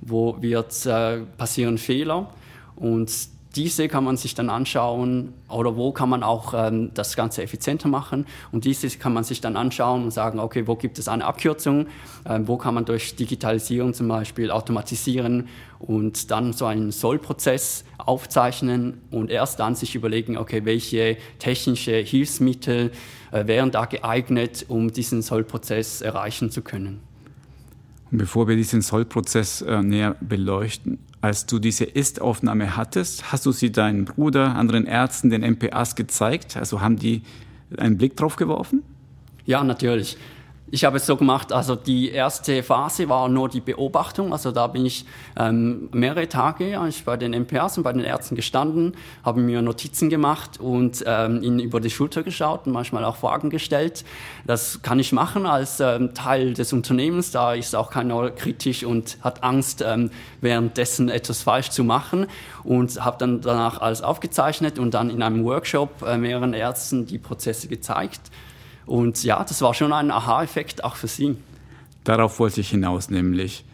wo wird, äh, passieren Fehler und diese kann man sich dann anschauen oder wo kann man auch ähm, das Ganze effizienter machen. Und diese kann man sich dann anschauen und sagen, okay, wo gibt es eine Abkürzung, ähm, wo kann man durch Digitalisierung zum Beispiel automatisieren und dann so einen Sollprozess aufzeichnen und erst dann sich überlegen, okay, welche technische Hilfsmittel äh, wären da geeignet, um diesen Sollprozess erreichen zu können. Und bevor wir diesen Sollprozess äh, näher beleuchten, als du diese Ist-Aufnahme hattest, hast du sie deinen Bruder, anderen Ärzten, den MPAs gezeigt? Also haben die einen Blick drauf geworfen? Ja, natürlich. Ich habe es so gemacht, also die erste Phase war nur die Beobachtung, also da bin ich ähm, mehrere Tage ich bei den MPAs und bei den Ärzten gestanden, habe mir Notizen gemacht und ähm, ihnen über die Schulter geschaut und manchmal auch Fragen gestellt. Das kann ich machen als ähm, Teil des Unternehmens, da ist auch keiner kritisch und hat Angst, ähm, währenddessen etwas falsch zu machen und habe dann danach alles aufgezeichnet und dann in einem Workshop äh, mehreren Ärzten die Prozesse gezeigt. Und ja, das war schon ein Aha-Effekt auch für sie. Darauf wollte ich hinaus, nämlich,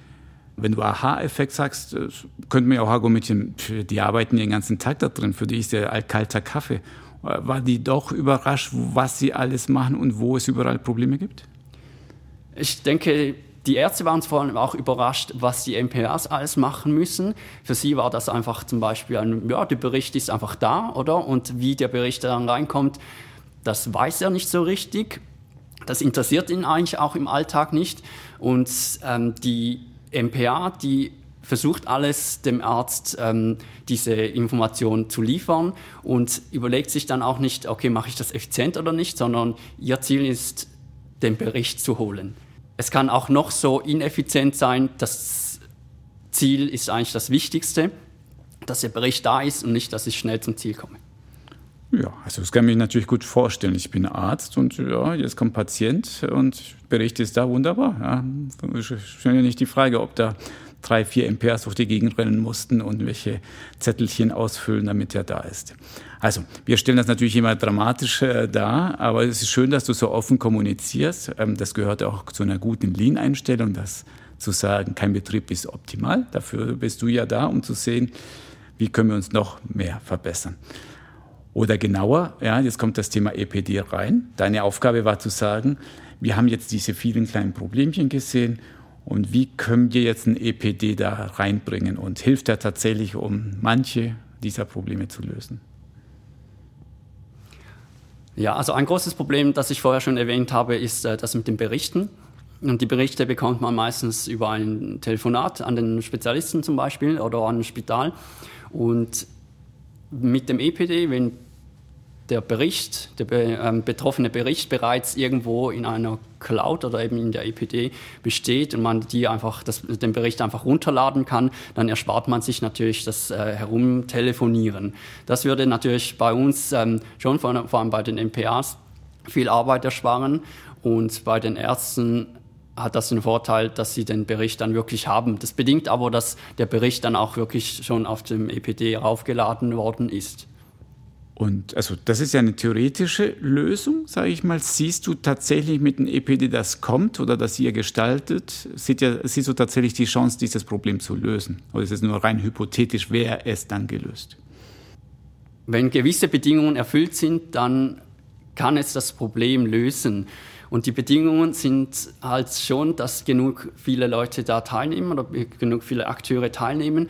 wenn du Aha-Effekt sagst, äh, könnte man ja auch argumentieren, die arbeiten den ganzen Tag da drin, für die ist der kalter Kaffee. Äh, war die doch überrascht, was sie alles machen und wo es überall Probleme gibt? Ich denke, die Ärzte waren vor allem auch überrascht, was die MPAs alles machen müssen. Für sie war das einfach zum Beispiel ein, ja, der Bericht ist einfach da, oder? Und wie der Bericht dann reinkommt, das weiß er nicht so richtig. Das interessiert ihn eigentlich auch im Alltag nicht. Und ähm, die MPA, die versucht alles dem Arzt ähm, diese Information zu liefern und überlegt sich dann auch nicht, okay, mache ich das effizient oder nicht, sondern ihr Ziel ist, den Bericht zu holen. Es kann auch noch so ineffizient sein, das Ziel ist eigentlich das Wichtigste, dass der Bericht da ist und nicht, dass ich schnell zum Ziel komme. Ja, also das kann ich natürlich gut vorstellen. Ich bin Arzt und ja, jetzt kommt Patient und Bericht ist da wunderbar. Ja. Ja nicht die Frage, ob da drei, vier MPs durch die Gegend rennen mussten und welche Zettelchen ausfüllen, damit er da ist. Also, wir stellen das natürlich immer dramatisch äh, dar, aber es ist schön, dass du so offen kommunizierst. Ähm, das gehört auch zu einer guten Lean-Einstellung, das zu sagen, kein Betrieb ist optimal. Dafür bist du ja da, um zu sehen, wie können wir uns noch mehr verbessern. Oder genauer, ja, jetzt kommt das Thema EPD rein. Deine Aufgabe war zu sagen, wir haben jetzt diese vielen kleinen Problemchen gesehen und wie können wir jetzt ein EPD da reinbringen und hilft er tatsächlich, um manche dieser Probleme zu lösen? Ja, also ein großes Problem, das ich vorher schon erwähnt habe, ist äh, das mit den Berichten. Und die Berichte bekommt man meistens über ein Telefonat an den Spezialisten zum Beispiel oder an ein Spital. Und mit dem EPD, wenn der Bericht, der ähm, betroffene Bericht bereits irgendwo in einer Cloud oder eben in der EPD besteht und man die einfach, das, den Bericht einfach runterladen kann, dann erspart man sich natürlich das äh, Herumtelefonieren. Das würde natürlich bei uns ähm, schon vor, vor allem bei den MPAs viel Arbeit ersparen und bei den Ärzten hat das den Vorteil, dass sie den Bericht dann wirklich haben. Das bedingt aber, dass der Bericht dann auch wirklich schon auf dem EPD raufgeladen worden ist. Und also das ist ja eine theoretische Lösung, sage ich mal. Siehst du tatsächlich mit dem EPD, das kommt oder das ihr gestaltet, siehst, ja, siehst du tatsächlich die Chance, dieses Problem zu lösen? Oder ist es nur rein hypothetisch, wäre es dann gelöst? Wenn gewisse Bedingungen erfüllt sind, dann kann es das Problem lösen. Und die Bedingungen sind halt schon, dass genug viele Leute da teilnehmen oder genug viele Akteure teilnehmen,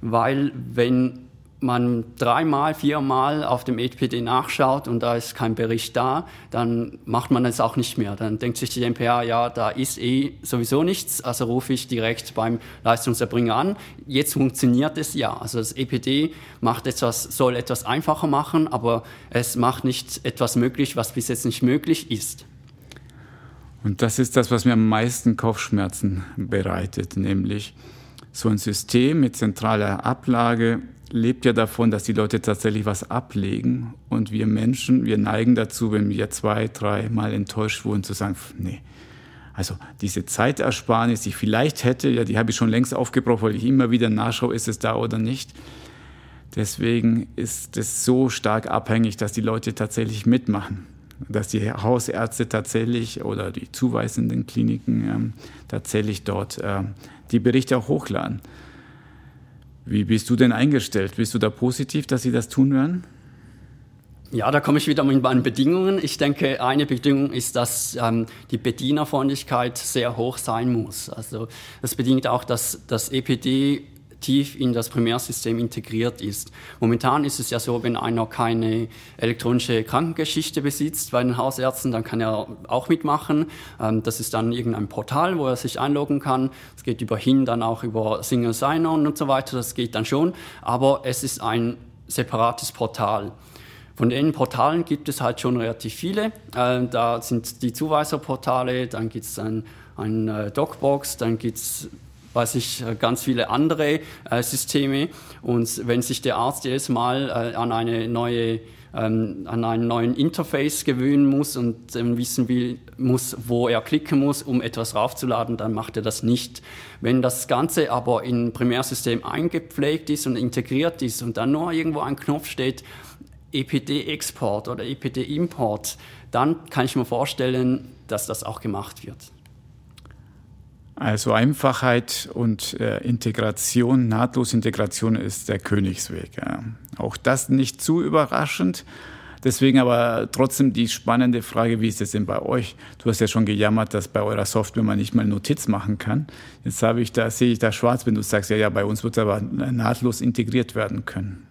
weil wenn man dreimal, viermal auf dem EPD nachschaut und da ist kein Bericht da, dann macht man es auch nicht mehr. Dann denkt sich die MPA, ja, da ist eh sowieso nichts, also rufe ich direkt beim Leistungserbringer an. Jetzt funktioniert es ja. Also das EPD macht etwas, soll etwas einfacher machen, aber es macht nicht etwas möglich, was bis jetzt nicht möglich ist. Und das ist das, was mir am meisten Kopfschmerzen bereitet, nämlich so ein System mit zentraler Ablage lebt ja davon, dass die Leute tatsächlich was ablegen und wir Menschen, wir neigen dazu, wenn wir zwei, drei Mal enttäuscht wurden, zu sagen, nee. Also diese Zeitersparnis, die ich vielleicht hätte, ja, die habe ich schon längst aufgebraucht, weil ich immer wieder nachschaue, ist es da oder nicht. Deswegen ist es so stark abhängig, dass die Leute tatsächlich mitmachen dass die Hausärzte tatsächlich oder die zuweisenden Kliniken ähm, tatsächlich dort äh, die Berichte auch hochladen. Wie bist du denn eingestellt? Bist du da positiv, dass sie das tun werden? Ja, da komme ich wieder mit meinen Bedingungen. Ich denke, eine Bedingung ist, dass ähm, die Bedienerfreundlichkeit sehr hoch sein muss. Also das bedingt auch, dass das EPD tief in das Primärsystem integriert ist. Momentan ist es ja so, wenn einer keine elektronische Krankengeschichte besitzt bei den Hausärzten, dann kann er auch mitmachen. Ähm, das ist dann irgendein Portal, wo er sich einloggen kann. Es geht überhin dann auch über Single Sign-On und so weiter, das geht dann schon. Aber es ist ein separates Portal. Von den Portalen gibt es halt schon relativ viele. Äh, da sind die Zuweiserportale, dann gibt es ein, ein äh, Docbox, dann gibt es weiß ich, äh, ganz viele andere äh, Systeme. Und wenn sich der Arzt jedes Mal äh, an eine neue ähm, an einen neuen Interface gewöhnen muss und ähm, wissen will, muss, wo er klicken muss, um etwas raufzuladen, dann macht er das nicht. Wenn das Ganze aber in Primärsystem eingepflegt ist und integriert ist und dann nur irgendwo ein Knopf steht, EPD-Export oder EPD-Import, dann kann ich mir vorstellen, dass das auch gemacht wird. Also Einfachheit und äh, Integration, Nahtlosintegration ist der Königsweg. Ja. Auch das nicht zu überraschend. Deswegen aber trotzdem die spannende Frage, wie ist es denn bei euch? Du hast ja schon gejammert, dass bei eurer Software man nicht mal Notiz machen kann. Jetzt habe ich da, sehe ich da schwarz, wenn du sagst, ja, ja, bei uns wird aber nahtlos integriert werden können.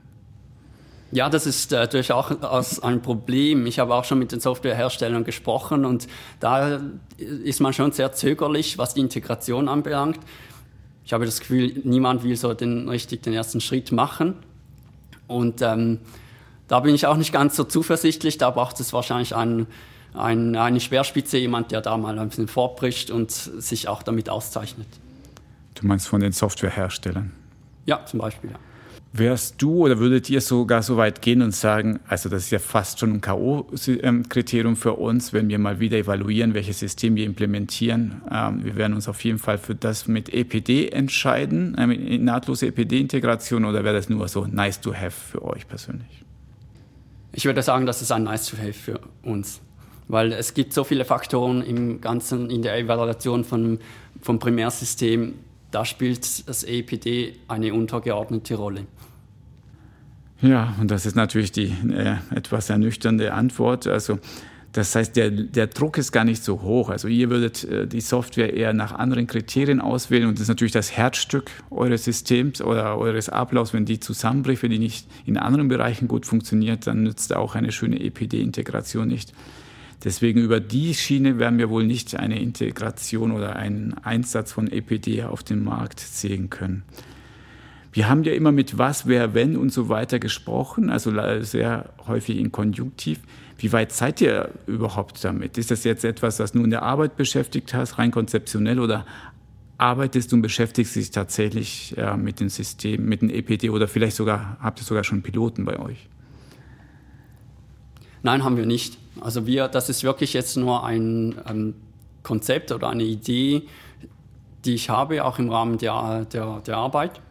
Ja, das ist äh, durchaus ein Problem. Ich habe auch schon mit den Softwareherstellern gesprochen und da ist man schon sehr zögerlich, was die Integration anbelangt. Ich habe das Gefühl, niemand will so den, richtig den ersten Schritt machen. Und ähm, da bin ich auch nicht ganz so zuversichtlich. Da braucht es wahrscheinlich einen, einen, eine Speerspitze, jemand, der da mal ein bisschen vorbricht und sich auch damit auszeichnet. Du meinst von den Softwareherstellern? Ja, zum Beispiel, ja. Wärst du oder würdet ihr sogar so weit gehen und sagen, also das ist ja fast schon ein K.O.-Kriterium für uns, wenn wir mal wieder evaluieren, welches System wir implementieren. Ähm, wir werden uns auf jeden Fall für das mit EPD entscheiden, äh, nahtlose EPD-Integration, oder wäre das nur so nice to have für euch persönlich? Ich würde sagen, das ist ein nice to have für uns, weil es gibt so viele Faktoren im Ganzen, in der Evaluation von, vom Primärsystem, da spielt das EPD eine untergeordnete Rolle. Ja, und das ist natürlich die äh, etwas ernüchternde Antwort. Also das heißt, der, der Druck ist gar nicht so hoch. Also ihr würdet äh, die Software eher nach anderen Kriterien auswählen und das ist natürlich das Herzstück eures Systems oder eures Ablaufs. Wenn die zusammenbricht, wenn die nicht in anderen Bereichen gut funktioniert, dann nützt auch eine schöne EPD-Integration nicht. Deswegen über die Schiene werden wir wohl nicht eine Integration oder einen Einsatz von EPD auf dem Markt sehen können. Wir haben ja immer mit was, wer, wenn und so weiter gesprochen, also sehr häufig in Konjunktiv. Wie weit seid ihr überhaupt damit? Ist das jetzt etwas, was nur in der Arbeit beschäftigt hast, rein konzeptionell oder arbeitest du und beschäftigst dich tatsächlich ja, mit dem System, mit dem EPD oder vielleicht sogar, habt ihr sogar schon Piloten bei euch? Nein, haben wir nicht. Also wir, das ist wirklich jetzt nur ein ähm, Konzept oder eine Idee, die ich habe, auch im Rahmen der, der, der Arbeit.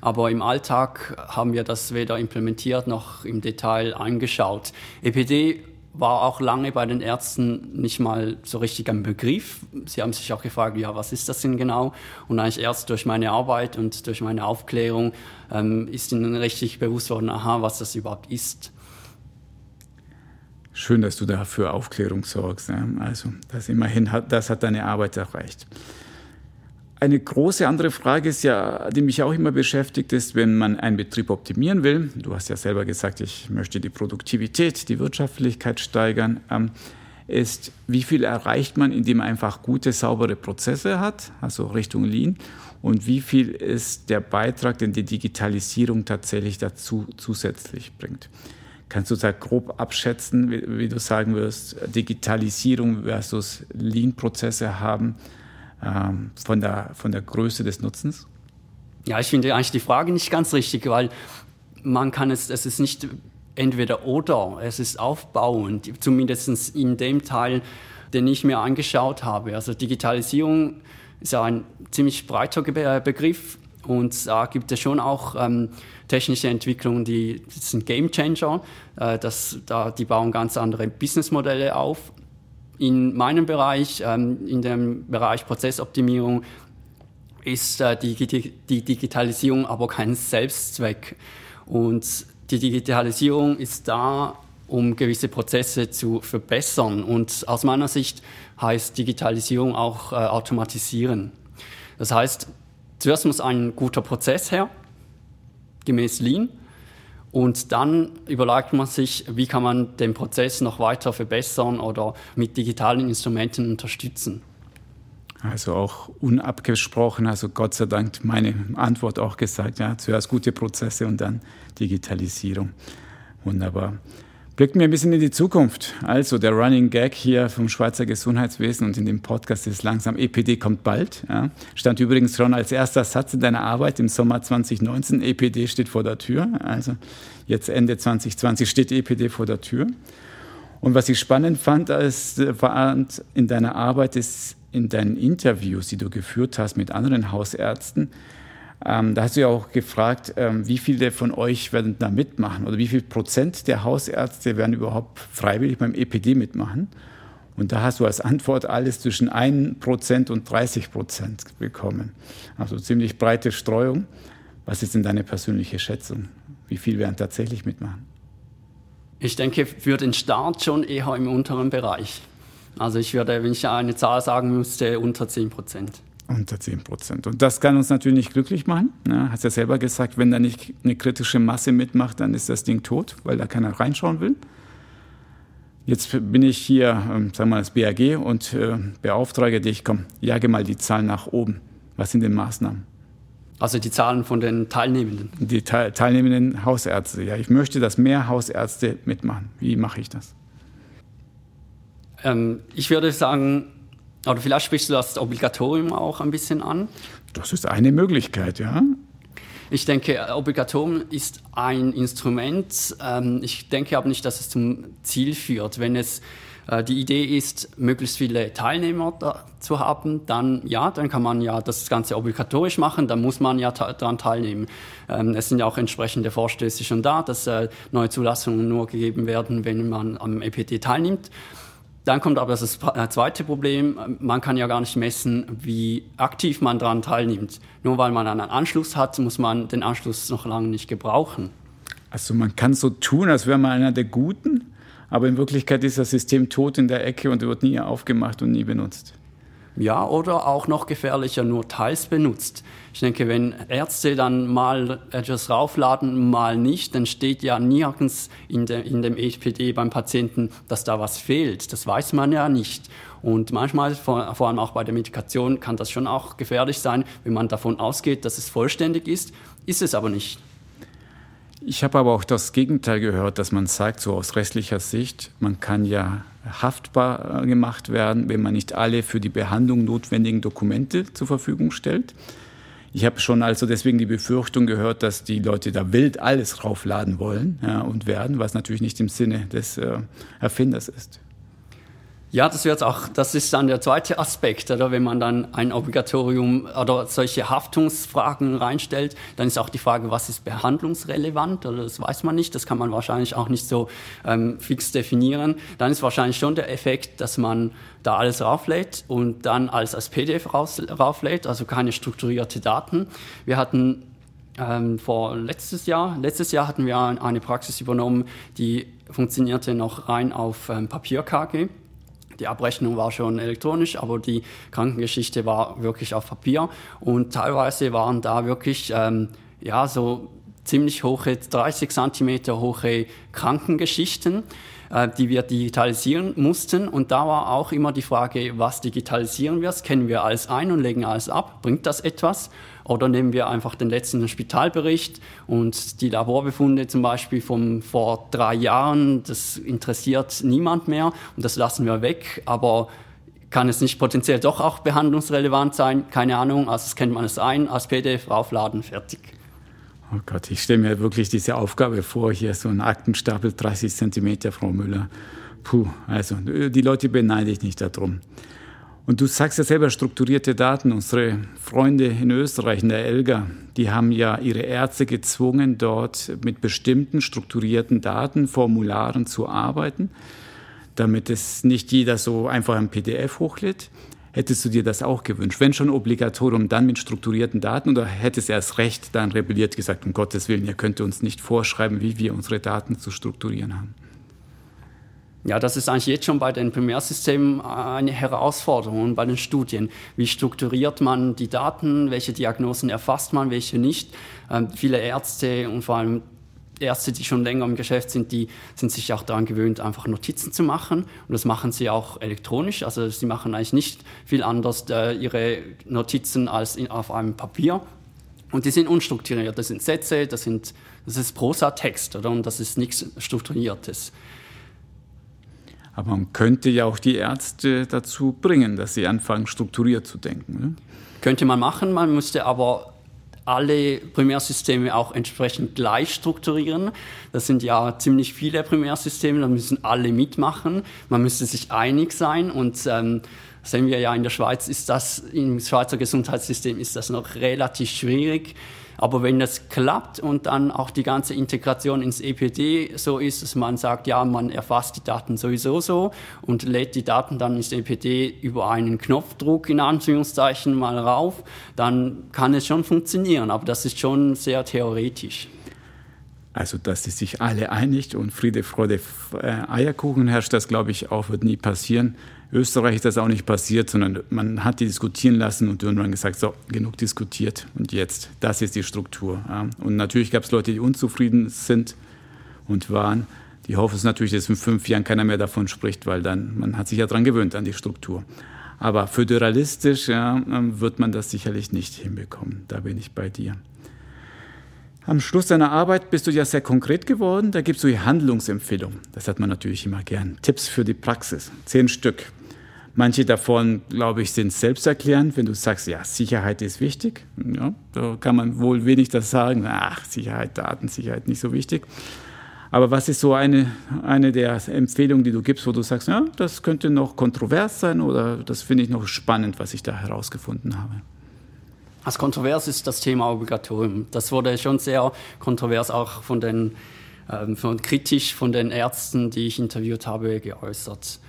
Aber im Alltag haben wir das weder implementiert noch im Detail angeschaut. EPD war auch lange bei den Ärzten nicht mal so richtig ein Begriff. Sie haben sich auch gefragt, ja, was ist das denn genau? Und eigentlich erst durch meine Arbeit und durch meine Aufklärung ähm, ist ihnen richtig bewusst worden, aha, was das überhaupt ist. Schön, dass du da für Aufklärung sorgst. Ja? Also, das immerhin hat, das hat deine Arbeit erreicht. Eine große andere Frage ist ja, die mich auch immer beschäftigt, ist, wenn man einen Betrieb optimieren will. Du hast ja selber gesagt, ich möchte die Produktivität, die Wirtschaftlichkeit steigern. Ähm, ist, wie viel erreicht man, indem man einfach gute, saubere Prozesse hat, also Richtung Lean, und wie viel ist der Beitrag, den die Digitalisierung tatsächlich dazu zusätzlich bringt. Kannst du da grob abschätzen, wie, wie du sagen wirst, Digitalisierung versus Lean-Prozesse haben? ähm, von, der, von der Größe des Nutzens? Ja, ich finde eigentlich die Frage nicht ganz richtig, weil man kann es, es ist nicht entweder oder, es ist aufbauend, zumindest in dem Teil, den ich mir angeschaut habe. Also Digitalisierung ist ja ein ziemlich breiter Begriff und da gibt es schon auch ähm, technische Entwicklungen, die sind Game Changer. Äh, das, da, die bauen ganz andere Businessmodelle auf. In meinem Bereich, ähm, in dem Bereich Prozessoptimierung, ist äh, die, die, die Digitalisierung aber kein Selbstzweck. Und die Digitalisierung ist da, um gewisse Prozesse zu verbessern. Und aus meiner Sicht heißt Digitalisierung auch äh, automatisieren. Das heißt, zuerst muss ein guter Prozess her, gemäß Lean. Und dann überlegt man sich, wie kann man den Prozess noch weiter verbessern oder mit digitalen Instrumenten unterstützen. Also auch unabgesprochen, also Gott sei Dank meine Antwort auch gesagt, ja, zuerst gute Prozesse und dann Digitalisierung. Wunderbar. Blicken wir ein bisschen in die Zukunft. Also der Running Gag hier vom Schweizer Gesundheitswesen und in dem Podcast ist langsam, EPD kommt bald. Ja. Stand übrigens schon als erster Satz in deiner Arbeit im Sommer 2019, EPD steht vor der Tür. Also jetzt Ende 2020 steht EPD vor der Tür. Und was ich spannend fand, als, fand in deiner Arbeit ist in deinen Interviews, die du geführt hast mit anderen Hausärzten, ähm, da hast du ja auch gefragt, ähm, wie viele von euch werden da mitmachen oder wie viel Prozent der Hausärzte werden überhaupt freiwillig beim EPD mitmachen. Und da hast du als Antwort alles zwischen 1 Prozent und 30 Prozent bekommen. Also ziemlich breite Streuung. Was ist denn deine persönliche Schätzung? Wie viel werden tatsächlich mitmachen? Ich denke, für den Start schon eher im unteren Bereich. Also ich würde, wenn ich eine Zahl sagen müsste, unter 10 Prozent. Unter 10 Prozent. Und das kann uns natürlich nicht glücklich machen. Ja, hast ja selber gesagt, wenn da nicht eine kritische Masse mitmacht, dann ist das Ding tot, weil da keiner reinschauen will. Jetzt bin ich hier, ähm, sagen wir mal, das BAG und äh, beauftrage dich, komm, jage mal die Zahlen nach oben. Was sind denn Maßnahmen? Also die Zahlen von den Teilnehmenden? Die te teilnehmenden Hausärzte. Ja, ich möchte, dass mehr Hausärzte mitmachen. Wie mache ich das? Ähm, ich würde sagen, oder vielleicht sprichst du das Obligatorium auch ein bisschen an. Das ist eine Möglichkeit, ja. Ich denke, Obligatorium ist ein Instrument. Ähm, ich denke aber nicht, dass es zum Ziel führt. Wenn es äh, die Idee ist, möglichst viele Teilnehmer zu haben, dann ja, dann kann man ja das Ganze obligatorisch machen, dann muss man ja daran teilnehmen. Ähm, es sind ja auch entsprechende Vorstöße schon da, dass äh, neue Zulassungen nur gegeben werden, wenn man am EPT teilnimmt. Dann kommt aber das äh, zweite Problem, man kann ja gar nicht messen, wie aktiv man daran teilnimmt. Nur weil man einen Anschluss hat, muss man den Anschluss noch lange nicht gebrauchen. Also man kann so tun, als wäre man einer der Guten, aber in Wirklichkeit ist das System tot in der Ecke und wird nie aufgemacht und nie benutzt. Ja, oder auch noch gefährlicher, nur teils benutzt. Ich denke, wenn Ärzte dann mal etwas raufladen, mal nicht, dann steht ja nirgends in, de, in dem EPD beim Patienten, dass da was fehlt. Das weiß man ja nicht. Und manchmal, vor, vor allem auch bei der Medikation, kann das schon auch gefährlich sein, wenn man davon ausgeht, dass es vollständig ist, ist es aber nicht. Ich habe aber auch das Gegenteil gehört, dass man sagt, so aus rechtlicher Sicht, man kann ja haftbar gemacht werden, wenn man nicht alle für die Behandlung notwendigen Dokumente zur Verfügung stellt. Ich habe schon also deswegen die Befürchtung gehört, dass die Leute da wild alles raufladen wollen ja, und werden, was natürlich nicht im Sinne des äh, Erfinders ist. Ja, das wird auch, das ist dann der zweite Aspekt, oder? Wenn man dann ein Obligatorium oder solche Haftungsfragen reinstellt, dann ist auch die Frage, was ist behandlungsrelevant, oder das weiß man nicht, das kann man wahrscheinlich auch nicht so ähm, fix definieren. Dann ist wahrscheinlich schon der Effekt, dass man da alles rauflädt und dann alles als PDF raus, rauflädt, also keine strukturierte Daten. Wir hatten ähm, vor letztes Jahr, letztes Jahr hatten wir eine Praxis übernommen, die funktionierte noch rein auf ähm, Papier-KG. Die Abrechnung war schon elektronisch, aber die Krankengeschichte war wirklich auf Papier. Und teilweise waren da wirklich ähm, ja, so ziemlich hohe, 30 Zentimeter hohe Krankengeschichten, äh, die wir digitalisieren mussten. Und da war auch immer die Frage, was digitalisieren wir? Kennen wir alles ein und legen alles ab? Bringt das etwas? Oder nehmen wir einfach den letzten Spitalbericht und die Laborbefunde zum Beispiel von vor drei Jahren, das interessiert niemand mehr und das lassen wir weg. Aber kann es nicht potenziell doch auch behandlungsrelevant sein? Keine Ahnung. Also scannt man es ein, als PDF raufladen, fertig. Oh Gott, ich stelle mir wirklich diese Aufgabe vor, hier so ein Aktenstapel 30 Zentimeter, Frau Müller. Puh, also die Leute beneide ich nicht darum. Und du sagst ja selber strukturierte Daten. Unsere Freunde in Österreich, in der Elga, die haben ja ihre Ärzte gezwungen, dort mit bestimmten strukturierten Datenformularen zu arbeiten, damit es nicht jeder so einfach ein PDF hochlädt. Hättest du dir das auch gewünscht? Wenn schon Obligatorium, dann mit strukturierten Daten oder hättest du erst recht dann rebelliert gesagt, um Gottes Willen, ihr könnt uns nicht vorschreiben, wie wir unsere Daten zu strukturieren haben? Ja, das ist eigentlich jetzt schon bei den Primärsystemen eine Herausforderung bei den Studien. Wie strukturiert man die Daten? Welche Diagnosen erfasst man, welche nicht? Ähm, viele Ärzte und vor allem Ärzte, die schon länger im Geschäft sind, die sind sich auch daran gewöhnt, einfach Notizen zu machen. Und das machen sie auch elektronisch. Also sie machen eigentlich nicht viel anders äh, ihre Notizen als in, auf einem Papier. Und die sind unstrukturiert. Das sind Sätze, das, sind, das ist Prosa-Text, oder? Und das ist nichts Strukturiertes. Aber man könnte ja auch die Ärzte dazu bringen, dass sie anfangen, strukturiert zu denken. Ne? Könnte man machen, man müsste aber alle Primärsysteme auch entsprechend gleich strukturieren. Das sind ja ziemlich viele Primärsysteme, da müssen alle mitmachen. Man müsste sich einig sein und ähm, sehen wir ja in der Schweiz ist das im Schweizer Gesundheitssystem ist das noch relativ schwierig. Aber wenn das klappt und dann auch die ganze Integration ins EPD so ist, dass man sagt, ja, man erfasst die Daten sowieso so und lädt die Daten dann ins EPD über einen Knopfdruck in Anführungszeichen mal rauf, dann kann es schon funktionieren. Aber das ist schon sehr theoretisch. Also, dass sie sich alle einigt und Friede, Freude, äh, Eierkuchen herrscht, das glaube ich auch, wird nie passieren. Österreich ist das auch nicht passiert, sondern man hat die diskutieren lassen und irgendwann gesagt, so, genug diskutiert und jetzt, das ist die Struktur. Und natürlich gab es Leute, die unzufrieden sind und waren. Die hoffen es natürlich, dass in fünf Jahren keiner mehr davon spricht, weil dann, man hat sich ja daran gewöhnt, an die Struktur. Aber föderalistisch ja, wird man das sicherlich nicht hinbekommen. Da bin ich bei dir. Am Schluss deiner Arbeit bist du ja sehr konkret geworden. Da gibst du die Handlungsempfehlungen. Das hat man natürlich immer gern. Tipps für die Praxis. Zehn Stück. Manche davon, glaube ich, sind selbsterklärend, wenn du sagst, ja, Sicherheit ist wichtig. Ja, da kann man wohl wenig das sagen. Ach, Sicherheit, Datensicherheit nicht so wichtig. Aber was ist so eine, eine der Empfehlungen, die du gibst, wo du sagst, ja, das könnte noch kontrovers sein oder das finde ich noch spannend, was ich da herausgefunden habe? Als kontrovers ist das Thema Obligatorium. Das wurde schon sehr kontrovers auch von den, ähm, von kritisch von den Ärzten, die ich interviewt habe, geäußert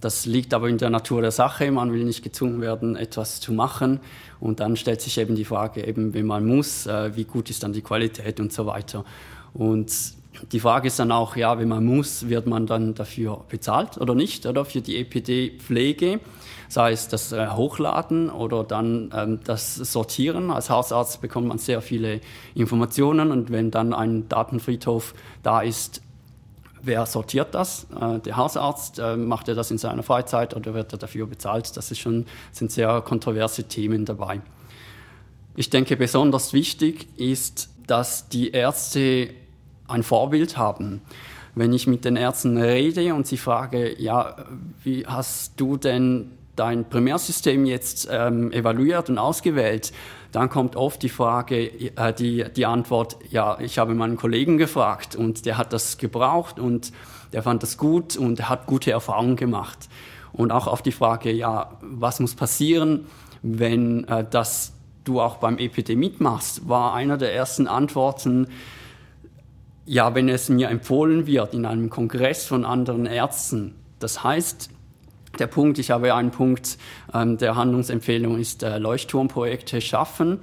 Das liegt aber in der Natur der Sache. Man will nicht gezwungen werden, etwas zu machen. Und dann stellt sich eben die Frage, eben, wenn man muss, äh, wie gut ist dann die Qualität und so weiter. Und die Frage ist dann auch, ja, wenn man muss, wird man dann dafür bezahlt oder nicht, oder für die EPD-Pflege, sei es das äh, Hochladen oder dann ähm, das Sortieren. Als Hausarzt bekommt man sehr viele Informationen und wenn dann ein Datenfriedhof da ist, wer sortiert das? Äh, der Hausarzt, äh, macht er das in seiner Freizeit oder wird er dafür bezahlt? Das ist schon, sind sehr kontroverse Themen dabei. Ich denke, besonders wichtig ist, dass die Ärzte ein Vorbild haben. Wenn ich mit den Ärzten rede und sie frage, ja, wie hast du denn dein Primärsystem jetzt ähm, evaluiert und ausgewählt, dann kommt oft die Frage, äh, die, die Antwort, ja, ich habe meinen Kollegen gefragt und der hat das gebraucht und der fand das gut und hat gute Erfahrungen gemacht. Und auch auf die Frage, ja, was muss passieren, wenn äh, das du auch beim EPD mitmachst, war einer der ersten Antworten, ja, wenn es mir empfohlen wird in einem Kongress von anderen Ärzten. Das heißt, der Punkt, ich habe einen Punkt ähm, der Handlungsempfehlung ist äh, Leuchtturmprojekte schaffen.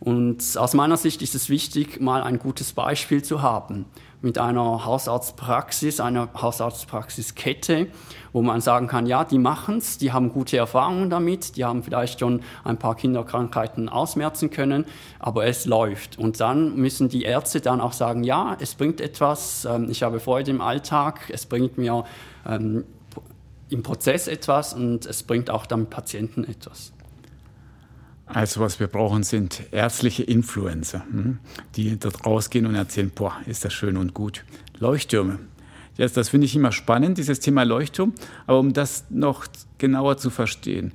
Und aus meiner Sicht ist es wichtig, mal ein gutes Beispiel zu haben mit einer Hausarztpraxis, einer Hausarztpraxiskette, wo man sagen kann, ja, die machen es, die haben gute Erfahrungen damit, die haben vielleicht schon ein paar Kinderkrankheiten ausmerzen können, aber es läuft. Und dann müssen die Ärzte dann auch sagen, ja, es bringt etwas, ähm, ich habe Freude im Alltag, es bringt mir ähm, im Prozess etwas und es bringt auch dem Patienten etwas. Also was wir brauchen, sind ärztliche Influencer, hm, die dort rausgehen und erzählen, boah, ist das schön und gut. Leuchttürme. Jetzt, das finde ich immer spannend, dieses Thema Leuchtturm. Aber um das noch genauer zu verstehen,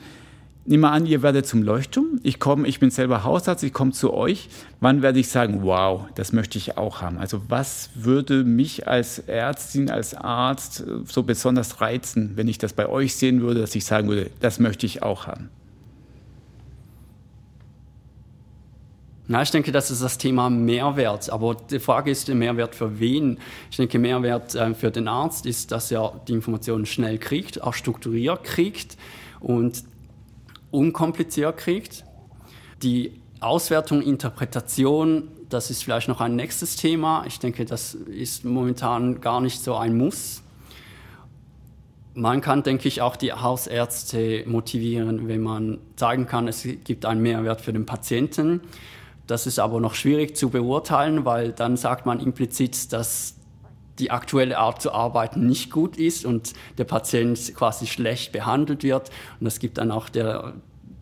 nehmen wir an, ihr werdet zum Leuchtturm. Ich komme, ich bin selber Hausarzt, ich komme zu euch. Wann werde ich sagen, wow, das möchte ich auch haben? Also was würde mich als Ärztin, als Arzt so besonders reizen, wenn ich das bei euch sehen würde, dass ich sagen würde, das möchte ich auch haben? Na, ich denke, das ist das Thema Mehrwert. Aber die Frage ist, der Mehrwert für wen? Ich denke, Mehrwert äh, für den Arzt ist, dass er die Informationen schnell kriegt, auch strukturiert kriegt und unkompliziert kriegt. Die Auswertung, Interpretation, das ist vielleicht noch ein nächstes Thema. Ich denke, das ist momentan gar nicht so ein Muss. Man kann, denke ich, auch die Hausärzte motivieren, wenn man zeigen kann, es gibt einen Mehrwert für den Patienten. Das ist aber noch schwierig zu beurteilen, weil dann sagt man implizit, dass die aktuelle Art zu arbeiten nicht gut ist und der Patient quasi schlecht behandelt wird. Und das gibt dann auch der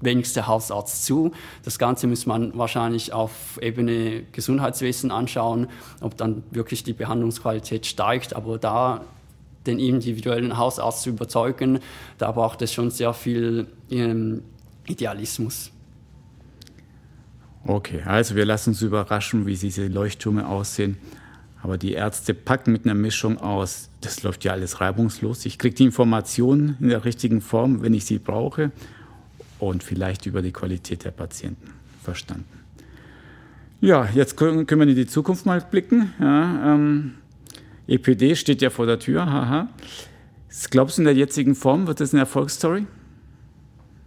wenigste Hausarzt zu. Das Ganze muss man wahrscheinlich auf Ebene Gesundheitswesen anschauen, ob dann wirklich die Behandlungsqualität steigt. Aber da den individuellen Hausarzt zu überzeugen, da braucht es schon sehr viel ähm, Idealismus. Okay, also wir lassen uns überraschen, wie diese Leuchttürme aussehen. Aber die Ärzte packen mit einer Mischung aus, das läuft ja alles reibungslos. Ich kriege die Informationen in der richtigen Form, wenn ich sie brauche. Und vielleicht über die Qualität der Patienten. Verstanden. Ja, jetzt können wir in die Zukunft mal blicken. Ja, ähm, EPD steht ja vor der Tür. Haha. Glaubst du, in der jetzigen Form wird das eine Erfolgsstory?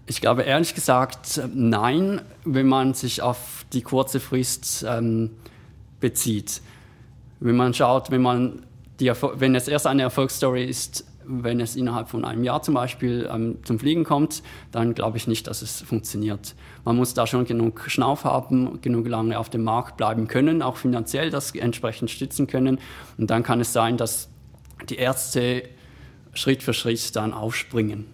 Ich glaube ehrlich gesagt nein, wenn man sich auf die kurze Frist ähm, bezieht. Wenn man schaut, wenn, man die, wenn es erst eine Erfolgsstory ist, wenn es innerhalb von einem Jahr zum Beispiel ähm, zum Fliegen kommt, dann glaube ich nicht, dass es funktioniert. Man muss da schon genug Schnauf haben, genug lange auf dem Markt bleiben können, auch finanziell das entsprechend stützen können. Und dann kann es sein, dass die Ärzte Schritt für Schritt dann aufspringen.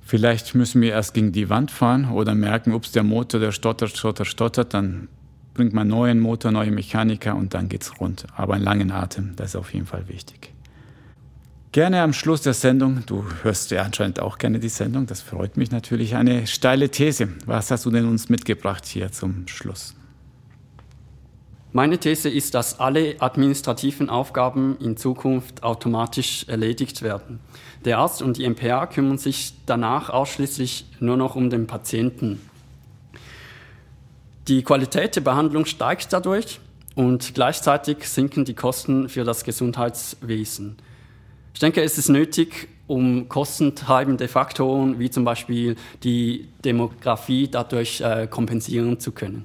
Vielleicht müssen wir erst gegen die Wand fahren oder merken, ups, der Motor, der stottert, stottert, stottert, dann bringt man neuen Motor, neue Mechaniker und dann geht's rund. Aber einen langen Atem, das ist auf jeden Fall wichtig. Gerne am Schluss der Sendung, du hörst ja anscheinend auch gerne die Sendung, das freut mich natürlich, eine steile These. Was hast du denn uns mitgebracht hier zum Schluss? Meine These ist, dass alle administrativen Aufgaben in Zukunft automatisch erledigt werden. Der Arzt und die MPA kümmern sich danach ausschließlich nur noch um den Patienten. Die Qualität der Behandlung steigt dadurch und gleichzeitig sinken die Kosten für das Gesundheitswesen. Ich denke, es ist nötig, um kostentreibende Faktoren wie zum Beispiel die Demografie dadurch äh, kompensieren zu können.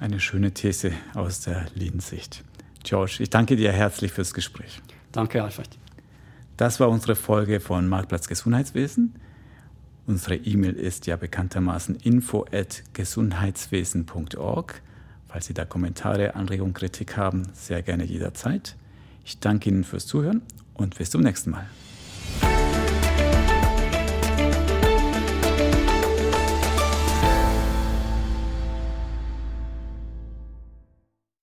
Eine schöne These aus der Lean-Sicht. George, ich danke dir herzlich fürs Gespräch. Danke, Alfred. Das war unsere Folge von Marktplatz Gesundheitswesen. Unsere E-Mail ist ja bekanntermaßen info at gesundheitswesen.org. Falls Sie da Kommentare, Anregungen, Kritik haben, sehr gerne jederzeit. Ich danke Ihnen fürs Zuhören und bis zum nächsten Mal.